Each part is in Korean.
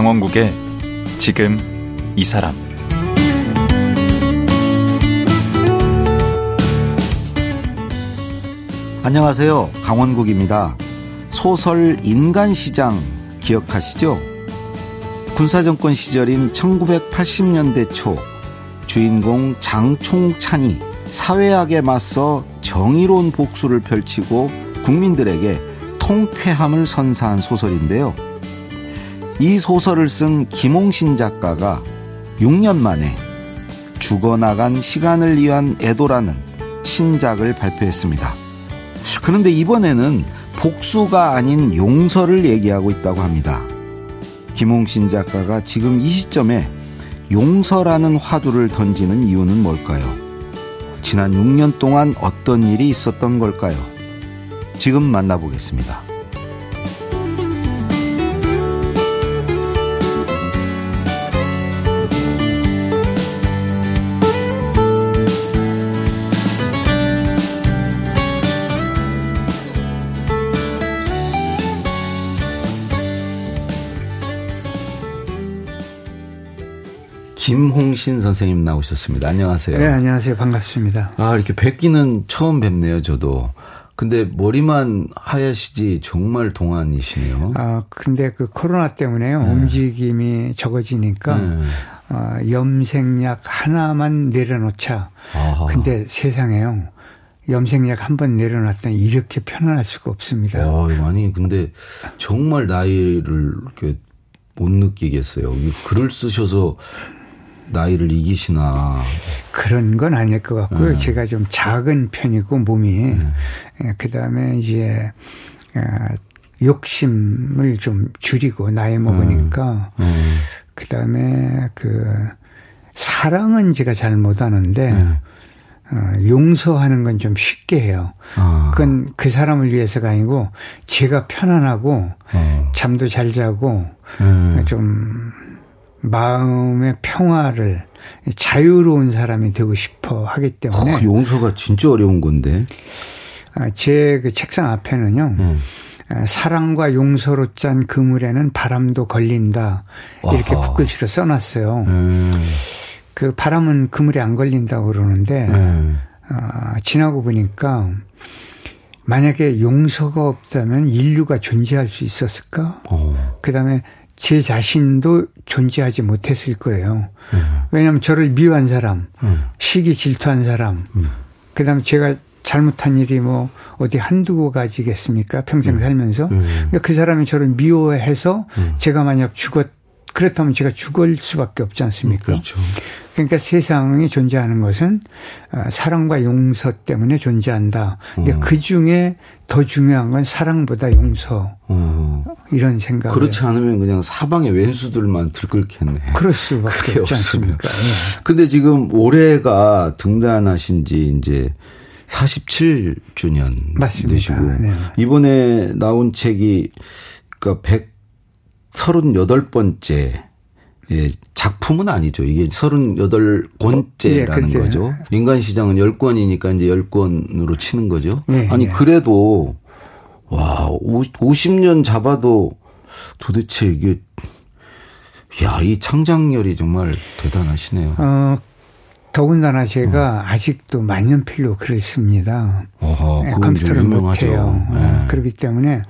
강원국의 지금 이 사람 안녕하세요. 강원국입니다. 소설 인간시장 기억하시죠? 군사정권 시절인 1980년대 초 주인공 장총찬이 사회학에 맞서 정의로운 복수를 펼치고 국민들에게 통쾌함을 선사한 소설인데요. 이 소설을 쓴 김홍신 작가가 6년 만에 죽어나간 시간을 위한 애도라는 신작을 발표했습니다. 그런데 이번에는 복수가 아닌 용서를 얘기하고 있다고 합니다. 김홍신 작가가 지금 이 시점에 용서라는 화두를 던지는 이유는 뭘까요? 지난 6년 동안 어떤 일이 있었던 걸까요? 지금 만나보겠습니다. 김홍신 선생님 나오셨습니다. 안녕하세요. 네, 안녕하세요. 반갑습니다. 아, 이렇게 뵙기는 처음 뵙네요, 저도. 근데 머리만 하얗시지 정말 동안이시네요. 아, 근데 그 코로나 때문에요. 네. 움직임이 적어지니까 네. 어, 염색약 하나만 내려놓자. 아하. 근데 세상에요. 염색약 한 번 내려놨더니 이렇게 편안할 수가 없습니다. 아, 아니 근데 정말 나이를 이렇게 못 느끼겠어요. 글을 쓰셔서 나이를 이기시나 그런 건 아닐 것 같고요. 네. 제가 좀 작은 편이고 몸이 네. 예, 그다음에 이제 어, 욕심을 좀 줄이고 나이 먹으니까 네. 네. 그다음에 그 사랑은 제가 잘 못하는데 네. 어, 용서하는 건 좀 쉽게 해요. 아. 그건 그 사람을 위해서가 아니고 제가 편안하고 어. 잠도 잘 자고 음. 좀 마음의 평화를 자유로운 사람이 되고 싶어 하기 때문에 어, 용서가 진짜 어려운 건데 아, 제그 책상 앞에는요. 음. 사랑과 용서로 짠 그물에는 바람도 걸린다 이렇게. 붓글씨로 써놨어요. 음. 그 바람은 그물에 안 걸린다고 그러는데 음. 어, 지나고 보니까 만약에 용서가 없다면 인류가 존재할 수 있었을까? 어. 그다음에 제 자신도 존재하지 못했을 거예요. 음. 왜냐하면 저를 미워한 사람, 음. 시기 질투한 사람, 음. 그 다음에 제가 잘못한 일이 뭐 어디 한두 가지겠습니까? 평생 음. 살면서. 음. 그러니까 그 사람이 저를 미워해서 음. 제가 만약 죽었, 그렇다면 제가 죽을 수밖에 없지 않습니까? 그렇죠. 그러니까 세상이 존재하는 것은 어, 사랑과 용서 때문에 존재한다. 근데 음. 그 중에 더 중요한 건 사랑보다 용서. 음. 이런 생각. 그렇지 않으면 그냥 사방의 웬수들만 들끓겠네. 그럴 수밖에 없지 않습니까? 네. 근데 지금 올해가 등단하신 지 이제 47주년 맞습니다. 되시고 네. 이번에 나온 책이 그러니까 138번째 예, 작품은 아니죠. 이게 38권째라는 네, 거죠. 인간 시장은 10권이니까 이제 10권으로 치는 거죠. 네, 아니 네. 그래도 와, 50년 잡아도 도대체 이게 야, 이 창작열이 정말 대단하시네요. 어, 더군다나 제가 어. 아직도 만년필로 글을 씁니다. 어허, 네, 컴퓨터를 못해요. 네. 어, 그렇기 때문에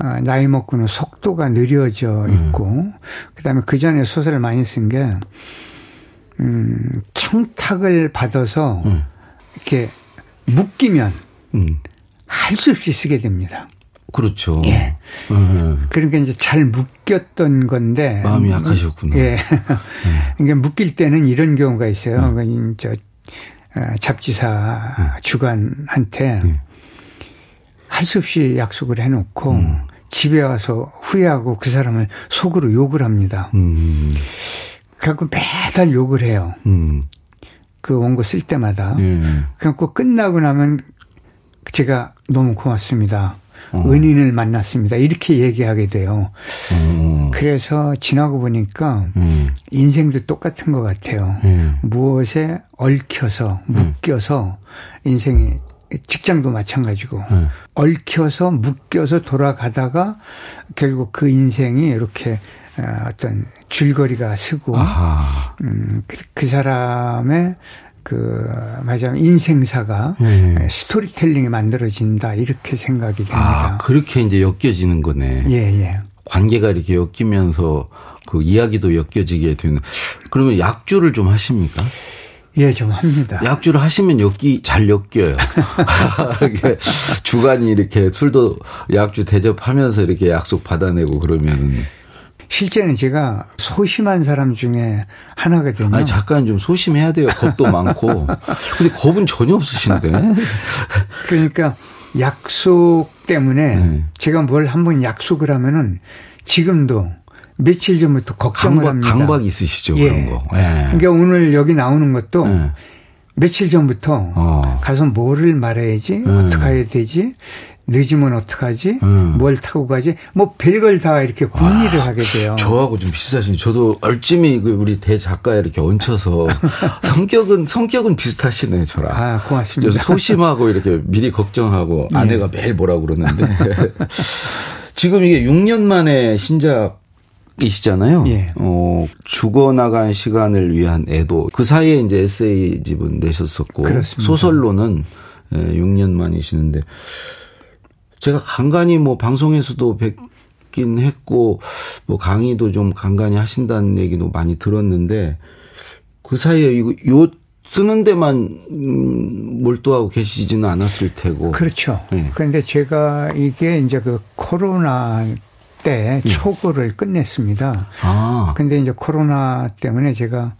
어, 나이 먹고는 속도가 느려져 음. 있고, 음. 그 다음에 그 전에 소설을 많이 쓴 게, 음, 청탁을 받아서 음. 이렇게 묶이면 음. 할수 없이 쓰게 됩니다. 그렇죠. 예. 음. 그러니까 이제 잘 묶였던 건데. 마음이 약하셨구나. 예. 그러니까 묶일 때는 이런 경우가 있어요. 음. 저 어, 잡지사 음. 주관한테 할수 없이 약속을 해놓고 음. 집에 와서 후회하고 그 사람을 속으로 욕을 합니다. 음. 그래갖고 매달 욕을 해요. 음. 그 원고 쓸 때마다. 예. 그래갖고 끝나고 나면 제가 너무 고맙습니다. 어. 은인을 만났습니다. 이렇게 얘기하게 돼요. 어. 그래서 지나고 보니까 음. 인생도 똑같은 것 같아요. 음. 무엇에 얽혀서 묶여서 인생이 직장도 마찬가지고 음. 얽혀서 묶여서 돌아가다가 결국 그 인생이 이렇게 어, 어떤 줄거리가 쓰고 음, 그, 그 사람의 그 말하자면 인생사가 네. 스토리텔링이 만들어진다 이렇게 생각이 됩니다. 아, 그렇게 이제 엮여지는 거네. 예, 예. 관계가 이렇게 엮이면서 그 이야기도 엮여지게 되는. 그러면 약주를 좀 하십니까? 예, 좀 합니다. 약주를 하시면 엮기 잘 엮여요. 이렇게 주간이 이렇게 술도 약주 대접하면서 이렇게 약속 받아내고 그러면은 실제는 제가 소심한 사람 중에 하나거든요. 아니, 작가는 좀 소심해야 돼요. 겁도 많고. 근데 겁은 전혀 없으신데. 그러니까 약속 때문에 네. 제가 뭘 한번 약속을 하면은 지금도 며칠 전부터 걱정을 강박, 합니다. 강박이 있으시죠, 예. 그런 거. 예. 그러니까 오늘 여기 나오는 것도 예. 며칠 전부터 어. 가서 뭐를 말해야지, 음. 어떻게 해야 되지, 늦으면 어떡하지? 음. 뭘 타고 가지? 뭐 별걸 다 이렇게 궁리를 하게 돼요. 저하고 좀 비슷하신 저도 얼찜이 그 우리 대 작가에 이렇게 얹혀서 성격은 성격은 비슷하시네 저랑. 아 고맙습니다. 소심하고 이렇게 미리 걱정하고 네. 아내가 매일 뭐라 그러는데 지금 이게 6년 만에 신작 이시잖아요. 예. 어, 죽어나간 시간을 위한 애도 그 사이에 이제 에세이 집은 내셨었고 그렇습니다. 소설로는 6년 예, 만이시는데 제가 간간히 뭐 방송에서도 뵙긴 했고 뭐 강의도 좀 간간히 하신다는 얘기도 많이 들었는데 그 사이에 이거 요 쓰는 데만 음, 몰두하고 계시지는 않았을 테고. 그렇죠. 네. 그런데 제가 이게 이제 그 코로나 때 예. 초고를 끝냈습니다. 아. 근데 이제 코로나 때문에 제가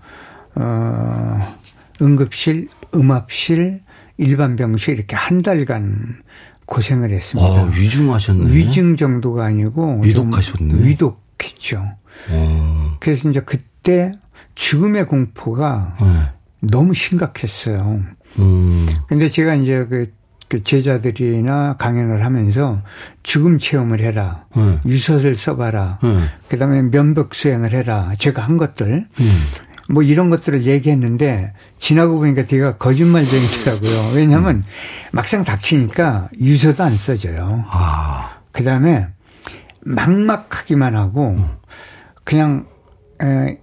어 응급실, 음압실, 일반 병실 이렇게 한 달간 고생을 했습니다. 아, 위중하셨네. 위중 정도가 아니고 위독하셨네. 위독했죠. 아. 그래서 이제 그때 죽음의 공포가 네. 너무 심각했어요. 음. 근데 제가 이제 그, 그 제자들이나 강연을 하면서 죽음 체험을 해라. 네. 유서를 써봐라. 네. 그 다음에 면벽 수행을 해라. 제가 한 것들. 음. 뭐 이런 것들을 얘기했는데 지나고 보니까 되게 거짓말쟁이더라고요. 왜냐하면 음. 막상 닥치니까 유서도 안 써져요. 아. 그 다음에 막막하기만 하고 음. 그냥 에,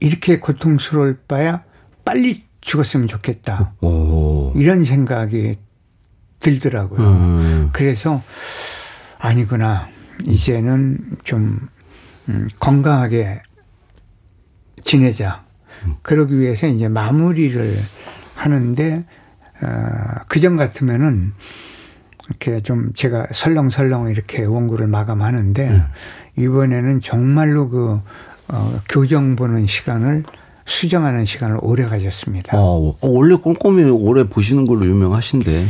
이렇게 고통스러울 바야 빨리 죽었으면 좋겠다. 오. 이런 생각이 들더라고요. 음. 그래서 아니구나. 이제는 좀 음, 건강하게 지내자. 그러기 위해서 이제 마무리를 하는데 어, 그전 같으면은 이렇게 좀 제가 설렁설렁 이렇게 원고를 마감하는데 음. 이번에는 정말로 그 어, 교정 보는 시간을 수정하는 시간을 오래 가졌습니다. 어, 원래 꼼꼼히 오래 보시는 걸로 유명하신데.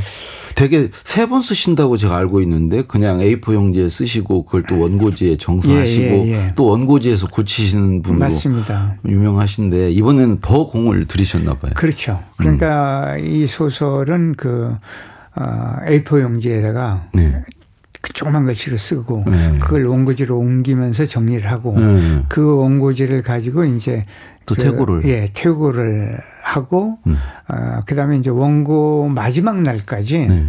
되게 세 번 쓰신다고 제가 알고 있는데 그냥 A4 용지에 쓰시고 그걸 또 원고지에 정서하시고 예, 예, 예. 또 원고지에서 고치시는 분으로 맞습니다. 유명하신데 이번에는 더 공을 들이셨나 봐요. 그렇죠. 그러니까 음. 이 소설은 그 어, A4 용지에다가 네. 그 조그만 글씨로 쓰고 네. 그걸 원고지로 옮기면서 정리를 하고 네. 그 원고지를 가지고 이제 또 그, 퇴고를 예 퇴고를 하고 음. 어, 그다음에 이제 원고 마지막 날까지 네.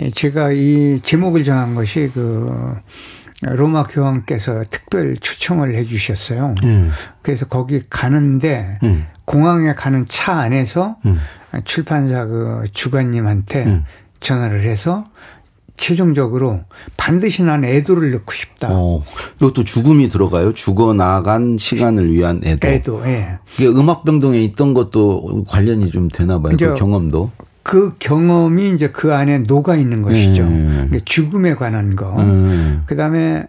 예, 제가 이 제목을 정한 것이 그 로마 교황께서 특별 추첨을 해 주셨어요. 음. 그래서 거기 가는데 음. 공항에 가는 차 안에서 음. 출판사 그 주관님한테 음. 전화를 해서 최종적으로 반드시 난 애도를 넣고 싶다. 어, 이것도 죽음이 들어가요. 죽어 나간 시간을 위한 애도. 애도, 예. 이게 음악병동에 있던 것도 관련이 좀 되나 봐요. 그 경험도. 그 경험이 이제 그 안에 녹아 있는 것이죠. 음. 죽음에 관한 거. 음. 그 다음에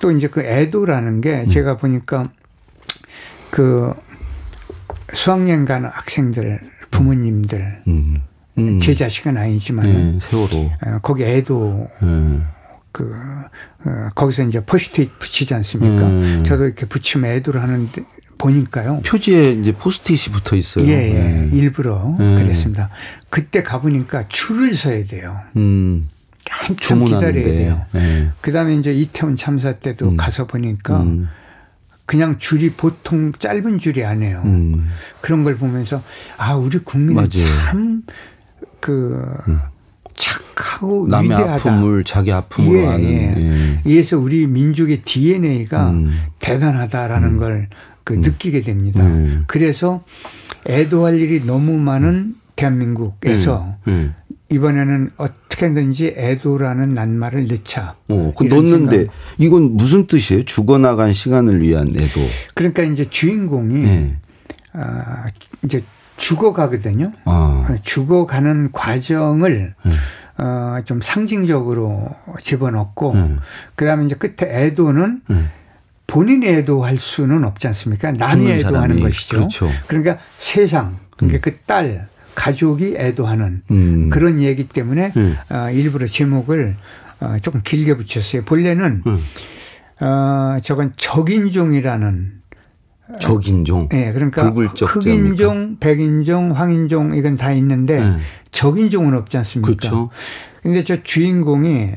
또 이제 그 애도라는 게 음. 제가 보니까 그 수학여행 가는 학생들, 부모님들, 음. 음. 제 자식은 아니지만 네, 세월호 어, 거기 애도 네. 그 어, 거기서 이제 포스트잇 붙이지 않습니까? 네. 저도 이렇게 붙이면 애도를 하는데 보니까요. 표지에 이제 포스트잇이 붙어 있어요. 예, 예. 네. 일부러 네. 그랬습니다. 그때 가보니까 줄을 서야 돼요. 음. 한참 기다려야 돼요. 네. 그 다음에 이제 이태원 참사 때도 음. 가서 보니까 음. 그냥 줄이 보통 짧은 줄이 아니에요. 음. 그런 걸 보면서 아, 우리 국민은 참 그, 음. 강력하고 남의 위대하다. 아픔을 자기 아픔으로 예, 하는. 예. 예. 이에서 우리 민족의 DNA가 음. 대단하다라는 음. 걸그 느끼게 됩니다. 음. 그래서 애도할 일이 너무 많은 대한민국에서 예. 이번에는 어떻게든지 애도라는 낱말을 넣자. 어, 그 넣는데 생각. 이건 무슨 뜻이에요? 죽어나간 시간을 위한 애도. 그러니까 이제 주인공이 예. 아, 이제 죽어가거든요. 아. 죽어가는 과정을 음. 어, 좀 상징적으로 집어넣고 음. 그다음에 이제 끝에 애도는 음. 본인이 애도할 수는 없지 않습니까? 남이 애도하는. 것이죠. 그렇죠. 그러니까 세상, 그러니까 그 딸, 가족이 애도하는 음. 그런 얘기 때문에 음. 어, 일부러 제목을 어, 조금 길게 붙였어요. 본래는 음. 어, 저건 적인종이라는 적인종. 예, 그러니까 불굴적 흑인종, 백인종, 황인종 이건 다 있는데 네. 적인종은 없지 않습니까? 그렇죠. 근데 저 주인공이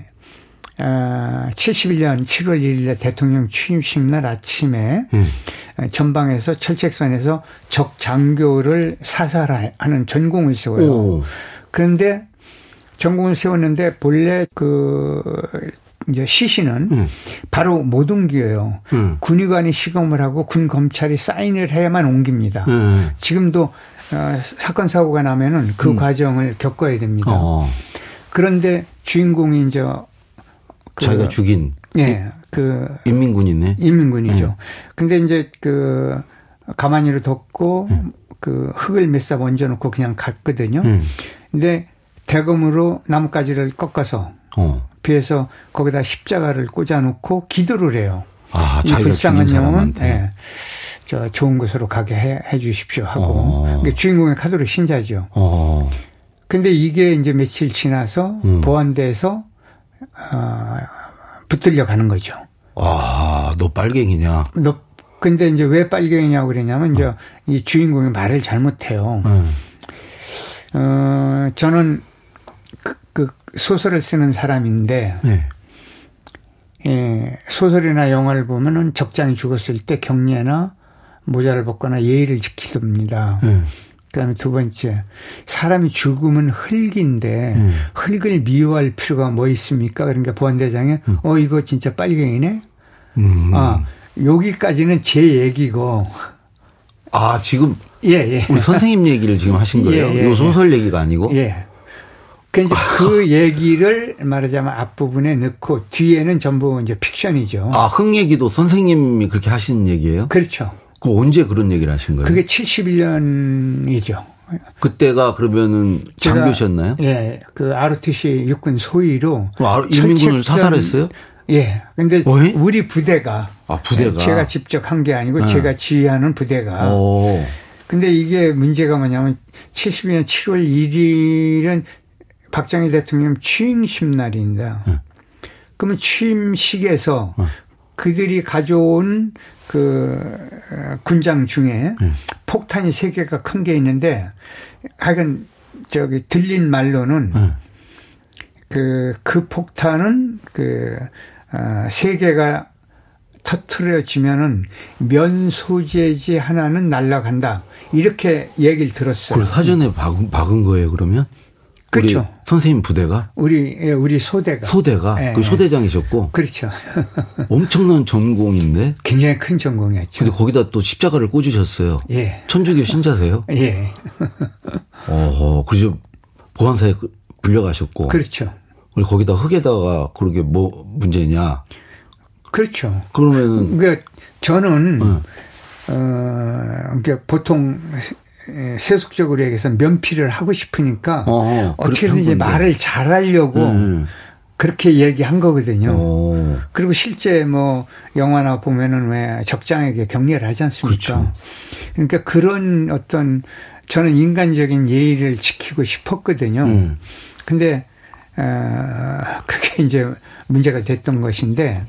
아, 71년 7월 1일에 대통령 취임식 날 아침에 예. 전방에서 철책선에서 적 장교를 사살하는 전공을 세워요. 오. 그런데 전공을 세웠는데 본래 그 이제 시신은 음. 바로 못 옮겨요. 음. 군의관이 시검을 하고 군 검찰이 사인을 해야만 옮깁니다. 예. 지금도 어, 사건 사고가 나면은 그 과정을 겪어야 됩니다. 음. 어. 그런데 주인공이 이제 그 자기가 죽인 예, 그 인민군이네. 인민군이죠. 음. 근데 이제 그 가만히로 덮고 음. 그 흙을 몇 삽 얹어 놓고 그냥 갔거든요. 음. 근데 대검으로 나뭇가지를 꺾어서 어. 비해서 거기다 십자가를 꽂아놓고 기도를 해요. 아, 이 불쌍한 영혼. 예, 저 좋은 곳으로 가게 해, 해 주십시오 하고. 어. 그러니까 주인공의 카드로 신자죠. 어. 근데 이게 이제 며칠 지나서 음. 보안대에서 어, 붙들려 가는 거죠. 아, 너 빨갱이냐? 너 근데 이제 왜 빨갱이냐고 그러냐면 이제 이 주인공이 말을 잘못해요. 음. 어, 저는 그, 그 소설을 쓰는 사람인데 네. 예, 소설이나 영화를 보면은 적장이 죽었을 때 경례나 모자를 벗거나 예의를 지키습니다. 네. 그다음에 두 번째 사람이 죽으면 흙인데 음. 흙을 미워할 필요가 뭐 있습니까? 그러니까 보안대장이 어 이거 진짜 빨갱이네. 음. 아 여기까지는 제 얘기고 아, 지금 예 예. 우리 선생님 얘기를 지금 하신 거예요? 예, 예, 이거 소설 얘기가 아니고? 예. 그 이제 그 얘기를 말하자면 앞부분에 넣고 뒤에는 전부 이제 픽션이죠. 아, 흥 얘기도 선생님이 그렇게 하시는 얘기예요? 그렇죠. 그 언제 그런 얘기를 하신 거예요? 그게 71년이죠. 그때가 그러면은 장교셨나요? 예, 그 ROTC 육군 소위로 아, 인민군을 사살했어요? 예. 근데 어이? 우리 부대가 아, 부대가. 제가 직접 한 게 아니고 네. 제가 지휘하는 부대가. 오. 근데 이게 문제가 뭐냐면 72년 7월 1일은 박정희 대통령 취임식 날입니다. 네. 그러면 취임식에서 그들이 가져온 그 어, 군장 중에 네. 폭탄이 세 개가 큰 게 있는데 하여간 저기 들린 말로는 네. 그, 그 폭탄은 그, 어, 세 개가 터트려지면은 면 소재지 하나는 날아간다. 이렇게 얘기를 들었어요. 그걸 사전에 박은, 박은 거예요, 그러면? 그렇죠. 선생님 부대가? 우리, 예, 우리 소대가. 소대가? 예, 그 예. 소대장이셨고. 그렇죠. 엄청난 전공인데. 굉장히 큰 전공이었죠. 근데 거기다 또 십자가를 꽂으셨어요. 예. 천주교 신자세요? 예. 어허, 그래서 보안사에 그- 불려가셨고. 그렇죠. 그리고 거기다 흙에다가 그러게 뭐 문제냐. 그렇죠. 그러면은, 그러니까 저는, 어. 어, 그러니까 보통 세- 세속적으로 얘기해서 면피를 하고 싶으니까 어, 어떻게든지 건데. 말을 잘하려고 음. 그렇게 얘기한 거거든요. 어. 그리고 실제 뭐 영화나 보면은 왜 적장에게 격려를 하지 않습니까? 그렇죠. 그러니까 그런 어떤 저는 인간적인 예의를 지키고 싶었거든요. 음. 근데 어, 그게 이제 문제가 됐던 것인데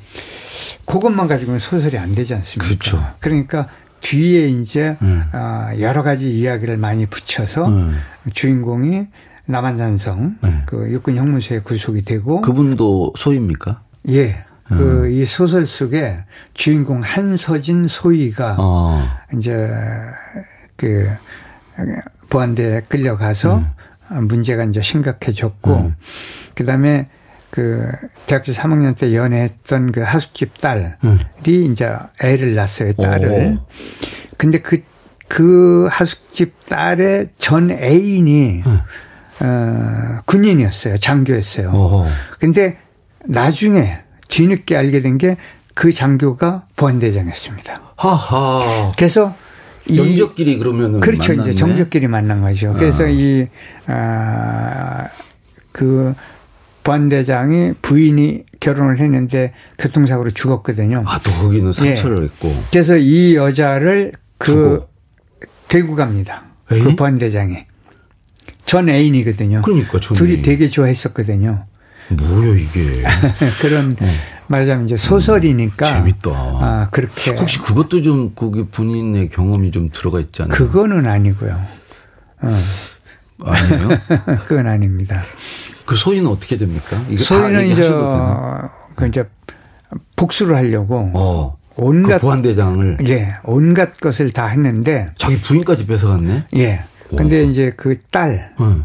그것만 가지고는 소설이 안 되지 않습니까? 그렇죠. 그러니까 뒤에 이제 음. 어, 여러 가지 이야기를 많이 붙여서 음. 주인공이 남한산성 네. 그 육군 형무소에 구속이 되고 그분도 소입니까? 예. 그 음. 이 소설 속에 주인공 한서진 소희가 어. 이제 그 보안대에 끌려가서 음. 문제가 이제 심각해졌고 음. 그다음에 그 대학교 3학년 때 연애했던 그 하숙집 딸이 음. 이제 애를 낳았어요, 딸을. 오. 근데 그, 그 하숙집 딸의 전 애인이 음. 어, 군인이었어요. 장교였어요. 오. 근데 나중에 뒤늦게 알게 된 게 그 장교가 보안대장이었습니다. 하하. 그래서 영적끼리 그러면 그렇죠. 만났네. 이제 정적끼리 만난 거죠. 그래서 아. 이, 아, 그, 부안대장이 부인이 결혼을 했는데 교통사고로 죽었거든요. 아, 또 거기는 상처를 예. 했고. 그래서 이 여자를 그 죽어. 대구 갑니다. 에이? 그 부안대장이. 전 애인이거든요. 그러니까 둘이 되게 좋아했었거든요. 뭐요 이게? 그런 어. 말하자면 이제 소설이니까 음, 재밌다. 아 그렇게 혹시 그것도 좀 거기 본인의 경험이 좀 들어가 있지 않나요? 그거는 아니고요. 어. 아니요? 그건 아닙니다. 그 소위는 어떻게 됩니까? 소위는 이제 그 이제 복수를 하려고 어. 온갖 그 보안대장을 예 온갖 것을 다 했는데 자기 부인까지 뺏어갔네. 예. 근데 오. 이제 그딸 음.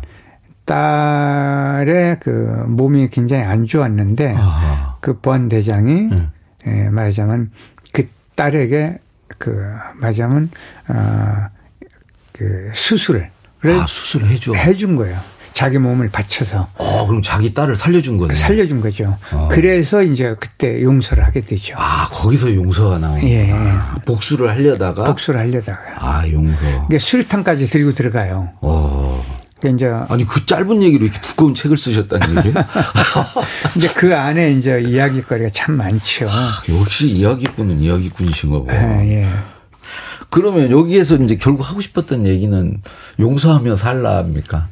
딸의 그 몸이 굉장히 안 좋았는데 아하. 그 보안대장이 음. 예, 말하자면 그 딸에게 그 말하자면 어그 수술을 아, 수술을 해줘 해준 거예요. 자기 몸을 바쳐서. 어, 그럼 자기 딸을 살려준 거네. 살려준 거죠. 어. 그래서 이제 그때 용서를 하게 되죠. 아, 거기서 용서가 나오는 예. 아, 복수를 하려다가. 복수를 하려다가. 아, 용서. 그러니까 수류탄까지 들고 들어가요. 어. 그러니까 이제 아니 그 짧은 얘기로 이렇게 두꺼운 책을 쓰셨다는 얘기예요? 근데 그 안에 이제 이야기거리가 참 많죠. 아, 역시 이야기꾼은 이야기꾼이신가 봐. 아, 예. 그러면 여기에서 이제 결국 하고 싶었던 얘기는 용서하며 살라입니까?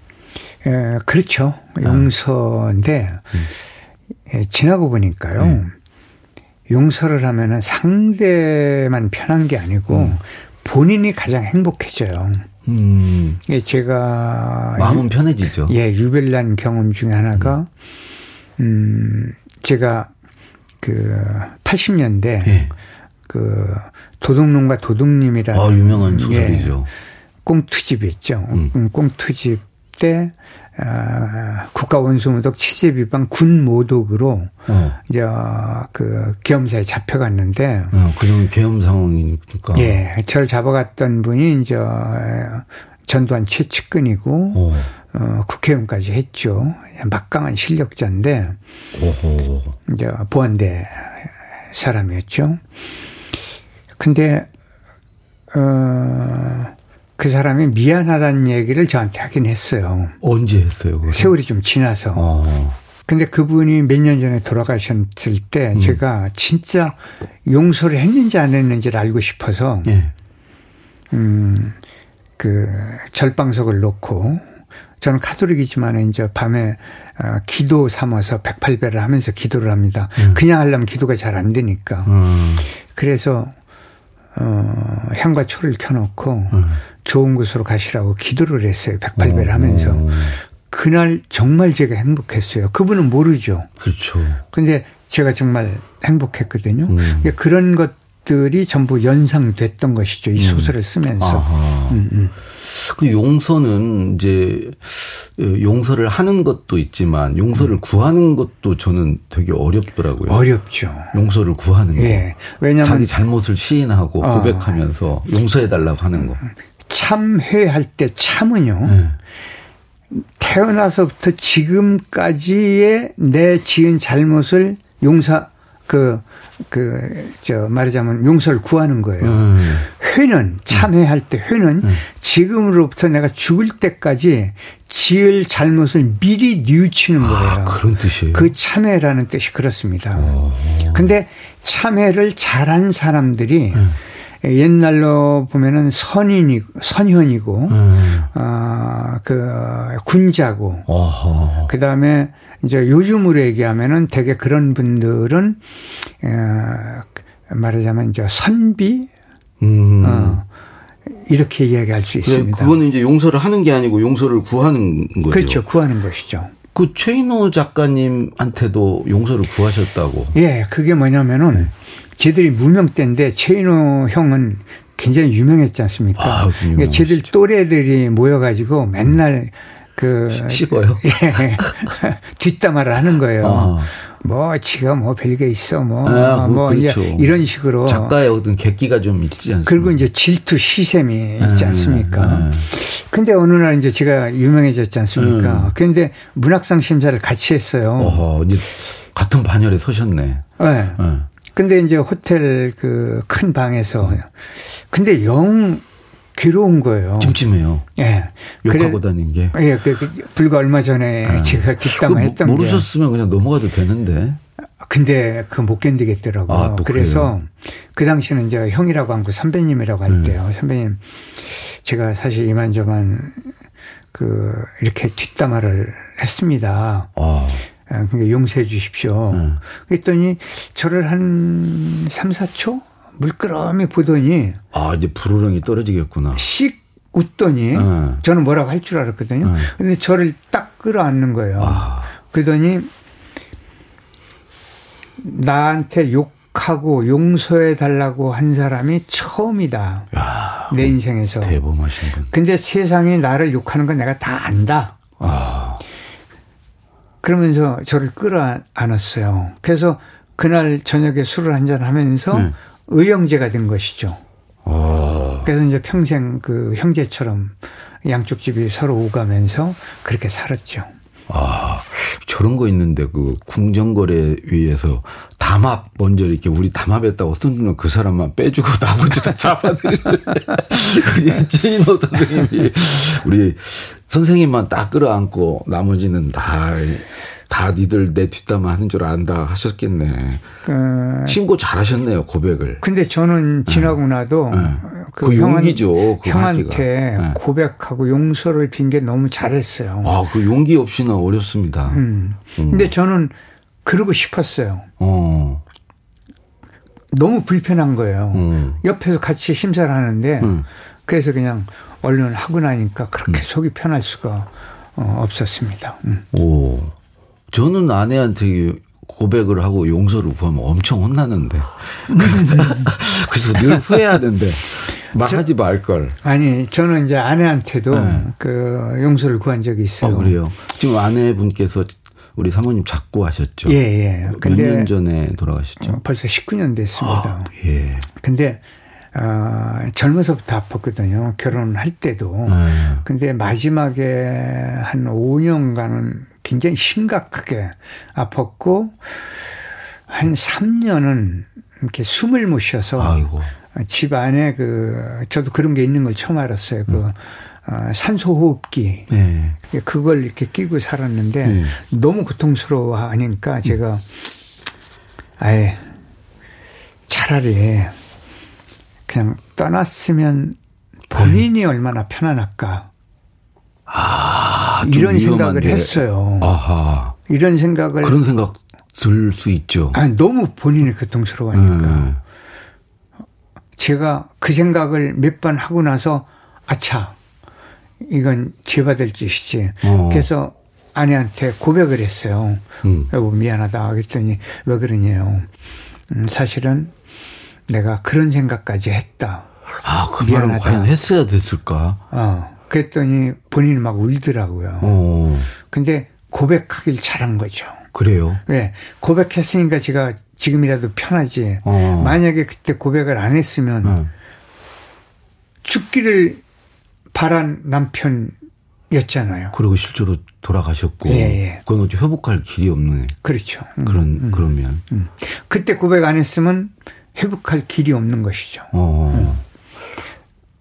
예, 그렇죠. 용서인데 음. 예, 지나고 보니까요. 음. 용서를 하면은 상대만 편한 게 아니고 음. 본인이 가장 행복해져요. 음. 예, 제가 마음은 편해지죠. 예, 유별난 경험 중에 하나가 음, 제가 그 80년대 예. 그 도둑놈과 도둑님이라는 아, 유명한 소설이죠. 예, 꽁트집이 있죠. 음. 꽁트집 때 어, 국가원수모독 취재 비방 군 모독으로 어. 이제 그 계엄사에 잡혀갔는데 어, 그냥 계엄 상황이니까 예, 저를 잡아갔던 분이 이제 전두환 최측근이고 어. 어, 국회의원까지 했죠. 막강한 실력자인데 오호. 이제 보안대 사람이었죠. 근데 어 그 사람이 미안하다는 얘기를 저한테 하긴 했어요. 언제 했어요? 그걸? 세월이 좀 지나서. 어. 근데 그분이 몇 년 전에 돌아가셨을 때 음. 제가 진짜 용서를 했는지 안 했는지를 알고 싶어서 예. 음, 그 절방석을 놓고 저는 카톨릭이지만 이제 밤에 어, 기도 삼아서 108배를 하면서 기도를 합니다. 음. 그냥 하려면 기도가 잘 안 되니까. 음. 그래서 어, 향과 초를 켜놓고 음. 좋은 곳으로 가시라고 기도를 했어요. 108배를 어, 하면서. 어. 그날 정말 제가 행복했어요. 그분은 모르죠. 그렇죠. 근데 제가 정말 행복했거든요. 음. 그러니까 그런 것들이 전부 연상됐던 것이죠. 이 음. 소설을 쓰면서. 음, 음. 그 용서는 이제 용서를 하는 것도 있지만 용서를 음. 구하는 것도 저는 되게 어렵더라고요. 어렵죠. 용서를 구하는 거. 예. 왜냐면 자기 잘못을 시인하고 어. 고백하면서 용서해 달라고 하는 거. 참회할 때 참은요. 네. 태어나서부터 지금까지의 내 지은 잘못을 용서 그, 그, 저, 말하자면 용서를 구하는 거예요. 음. 회는, 참회할 때 회는 음. 지금으로부터 내가 죽을 때까지 지을 잘못을 미리 뉘우치는 아, 거예요. 아, 그런 뜻이에요. 그 참회라는 뜻이 그렇습니다. 오. 근데 참회를 잘한 사람들이 음. 옛날로 보면은 선인이 선현이고 음. 어그 군자고 그 다음에 이제 요즘으로 얘기하면은 되게 그런 분들은 어 말하자면 이제 선비 음. 어 이렇게 이야기할 수 있습니다. 그거는 이제 용서를 하는 게 아니고 용서를 구하는 거죠. 그렇죠. 구하는 것이죠. 그 최인호 작가님한테도 용서를 구하셨다고. 예, 그게 뭐냐면은 네. 쟤들이 무명 때인데 최인호 형은 굉장히 유명했지 않습니까? 아, 그러니까 쟤들 또래들이 모여가지고 맨날 그 씹어요. 예. 뒷담화를 하는 거예요. 아. 뭐 지가 뭐 별게 있어 뭐뭐 아, 뭐 그렇죠. 이제 이런 식으로 작가의 어떤 객기가 좀 있지 않습니까? 그리고 이제 질투 시샘이 있지 음, 않습니까? 음. 근데 어느 날 이제 제가 유명해졌지 않습니까? 음. 근데 문학상 심사를 같이 했어요. 어허, 이제 같은 반열에 서셨네. 네. 네. 근데 이제 호텔 그 큰 방에서 근데 영 괴로운 거예요. 찜찜해요. 예. 욕하고 다닌 게. 예, 그, 그 불과 얼마 전에 아. 제가 뒷담화했던 모르셨으면 그냥 넘어가도 되는데. 근데 그 못 견디겠더라고요. 아, 그래서 그 당시는 이제 형이라고 한고 선배님이라고 할 음. 때요. 선배님, 제가 사실 이만저만 그 이렇게 뒷담화를 했습니다. 아. 그러니까 용서해 주십시오. 음. 그랬더니 저를 한 3, 4초 물끄러미 보더니 아 이제 불호령이 떨어지겠구나. 씩 웃더니 네. 저는 뭐라고 할 줄 알았거든요. 네. 근데 저를 딱 끌어안는 거예요. 아. 그러더니 나한테 욕하고 용서해 달라고 한 사람이 처음이다. 야, 내 인생에서. 대범하신 분. 근데 세상이 나를 욕하는 건 내가 다 안다. 아. 그러면서 저를 끌어안았어요. 그래서 그날 저녁에 술을 한잔 하면서 네. 의형제가 된 것이죠. 어. 그래서 이제 평생 그 형제처럼 양쪽 집이 서로 오가면서 그렇게 살았죠. 아, 저런 거 있는데 그 궁정거래 위에서 담합 먼저 이렇게 우리 담합했다고 쓰는 그 사람만 빼주고 나머지 다 잡아들이는 찐이노 선생님이 우리 선생님만 딱 끌어안고 나머지는 다 다 니들 내 뒷담화 하는 줄 안다 하셨겠네. 그 신고 잘하셨네요 고백을. 근데 저는 지나고 네. 나도 네. 그, 그 용기죠. 그 형한테 네. 고백하고 용서를 빈 게 너무 잘했어요. 아그 용기 없이는 어렵습니다. 음. 음. 근데 저는 그러고 싶었어요. 어. 너무 불편한 거예요. 음. 옆에서 같이 심사를 하는데 음. 그래서 그냥 얼른 하고 나니까 그렇게 음. 속이 편할 수가 어, 없었습니다. 음. 오. 저는 아내한테 고백을 하고 용서를 구하면 엄청 혼나는데. 그래서 늘 후회하는데. 말하지 말 걸. 아니, 저는 이제 아내한테도 네. 그 용서를 구한 적이 있어요. 어, 그래요. 지금 아내분께서 우리 사모님 작고 하셨죠. 예, 예. 몇년 전에 돌아가셨죠? 어, 벌써 19년 됐습니다. 아, 예. 근데 어, 젊어서부터 아팠거든요. 결혼할 때도. 네. 근데 마지막에 한 5년간은 굉장히 심각하게 아팠고 한 3년은 이렇게 숨을 못 쉬어서 아이고. 집 안에 그 저도 그런 게 있는 걸 처음 알았어요. 그 음. 어, 산소 호흡기 네. 그걸 이렇게 끼고 살았는데 네. 너무 고통스러워하니까 제가 아예 차라리 그냥 떠났으면 본인이 네. 얼마나 편안할까. 아, 이런 생각을 했어요. 아하. 이런 생각을 그런 생각 들 수 있죠. 아니, 너무 본인이 고통스러워하니까. 음. 제가 그 생각을 몇 번 하고 나서 아차 이건 죄받을 짓이지. 어. 그래서 아내한테 고백을 했어요. 음. 여보 미안하다. 그랬더니 왜 그러냐요. 음, 사실은 내가 그런 생각까지 했다. 아, 그 말은 과연 했어야 됐을까? 어. 그랬더니 본인이 막 울더라고요. 어. 근데 고백하길 잘한 거죠. 그래요? 네. 고백했으니까 제가 지금이라도 편하지. 어. 만약에 그때 고백을 안 했으면 어. 죽기를 바란 남편이었잖아요. 그리고 실제로 돌아가셨고. 예, 예. 그건 어찌 회복할 길이 없는. 그렇죠. 음, 그런, 음, 그러면. 음. 그때 고백 안 했으면 회복할 길이 없는 것이죠. 어. 음.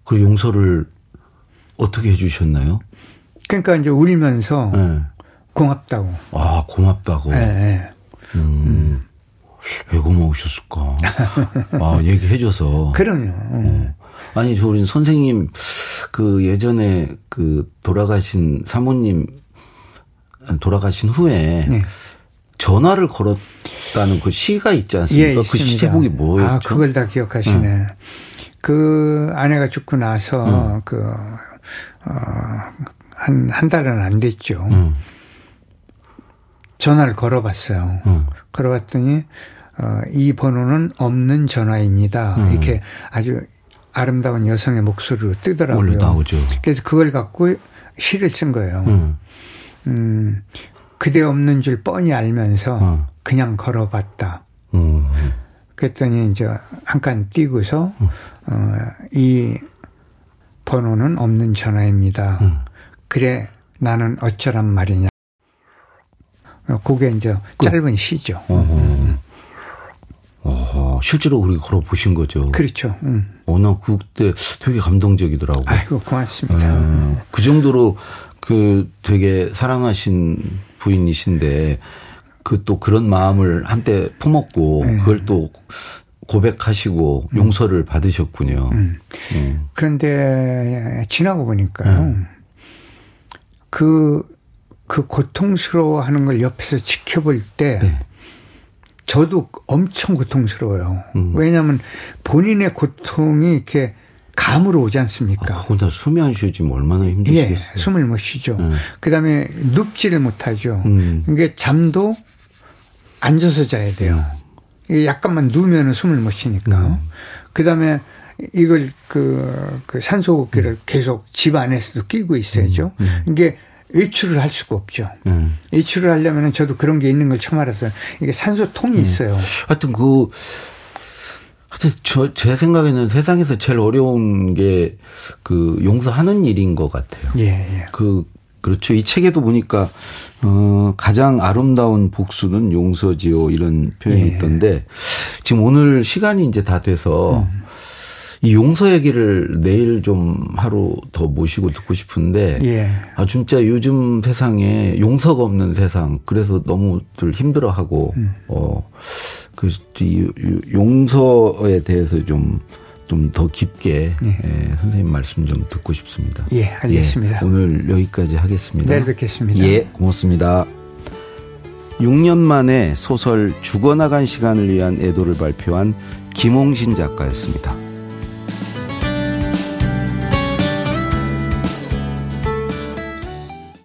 그 용서를 어떻게 해주셨나요? 그러니까 이제 울면서 네. 고맙다고. 아 고맙다고. 네. 네. 음. 음. 왜 고마우셨을까? 아 얘기해줘서. 그럼요. 어. 아니 저 우리 선생님 그 예전에 그 돌아가신 사모님 돌아가신 후에 네. 전화를 걸었다는 그 시가 있지 않습니까? 예, 그 시 제목이 뭐였죠? 아 그걸 다 기억하시네. 응. 그 아내가 죽고 나서 응. 그 어, 한, 한 달은 안 됐죠. 음. 전화를 걸어봤어요. 음. 걸어봤더니, 어, 이 번호는 없는 전화입니다. 음. 이렇게 아주 아름다운 여성의 목소리로 뜨더라고요. 나오죠. 그래서 그걸 갖고 시를 쓴 거예요. 음. 음 그대 없는 줄 뻔히 알면서 어. 그냥 걸어봤다. 음. 그랬더니 이제 한 칸 띄고서 음. 어, 이 번호는 없는 전화입니다. 음. 그래 나는 어쩌란 말이냐. 어, 그게 이제 그, 짧은 시죠. 어 어, 실제로 그렇게 걸어 보신 거죠. 그렇죠. 음. 어, 나 그때 되게 감동적이더라고요. 아이고, 고맙습니다. 어, 그 정도로 그 되게 사랑하신 부인이신데 그 또 그런 마음을 한때 품었고 네. 그걸 또 고백하시고 음. 용서를 받으셨군요. 음. 음. 그런데 지나고 보니까요. 음. 그, 그 고통스러워 하는 걸 옆에서 지켜볼 때 네. 저도 엄청 고통스러워요. 음. 왜냐하면 본인의 고통이 이렇게 감으로 오지 않습니까? 아, 혼자 숨이 안 쉬어지면 얼마나 힘드시겠어요? 예, 숨을 못 쉬죠. 음. 그다음에 눕지를 못하죠. 음. 이게 잠도 앉아서 자야 돼요. 음. 약간만 누우면 숨을 못 쉬니까. 음. 그 다음에 이걸 그, 그 산소호흡기를 음. 계속 집 안에서도 끼고 있어야죠. 음. 이게 외출을 할 수가 없죠. 음. 외출을 하려면 저도 그런 게 있는 걸 처음 알았어요. 이게 산소통이 음. 있어요. 하여튼 그 하여튼 저 제 생각에는 세상에서 제일 어려운 게 그 용서하는 일인 것 같아요. 예, 예. 그 그렇죠. 이 책에도 보니까 어 가장 아름다운 복수는 용서지요 이런 표현이 예. 있던데 지금 오늘 시간이 이제 다 돼서 음. 이 용서 얘기를 내일 좀 하루 더 모시고 듣고 싶은데 예. 아 진짜 요즘 세상에 용서가 없는 세상 그래서 너무들 힘들어하고 음. 어그 용서에 대해서 좀 좀 더 깊게 예. 예, 선생님 말씀 좀 듣고 싶습니다. 예, 알겠습니다. 예, 오늘 여기까지 하겠습니다. 내일 뵙겠습니다. 예, 고맙습니다. 6년 만에 소설 죽어나간 시간을 위한 애도를 발표한 김홍신 작가였습니다.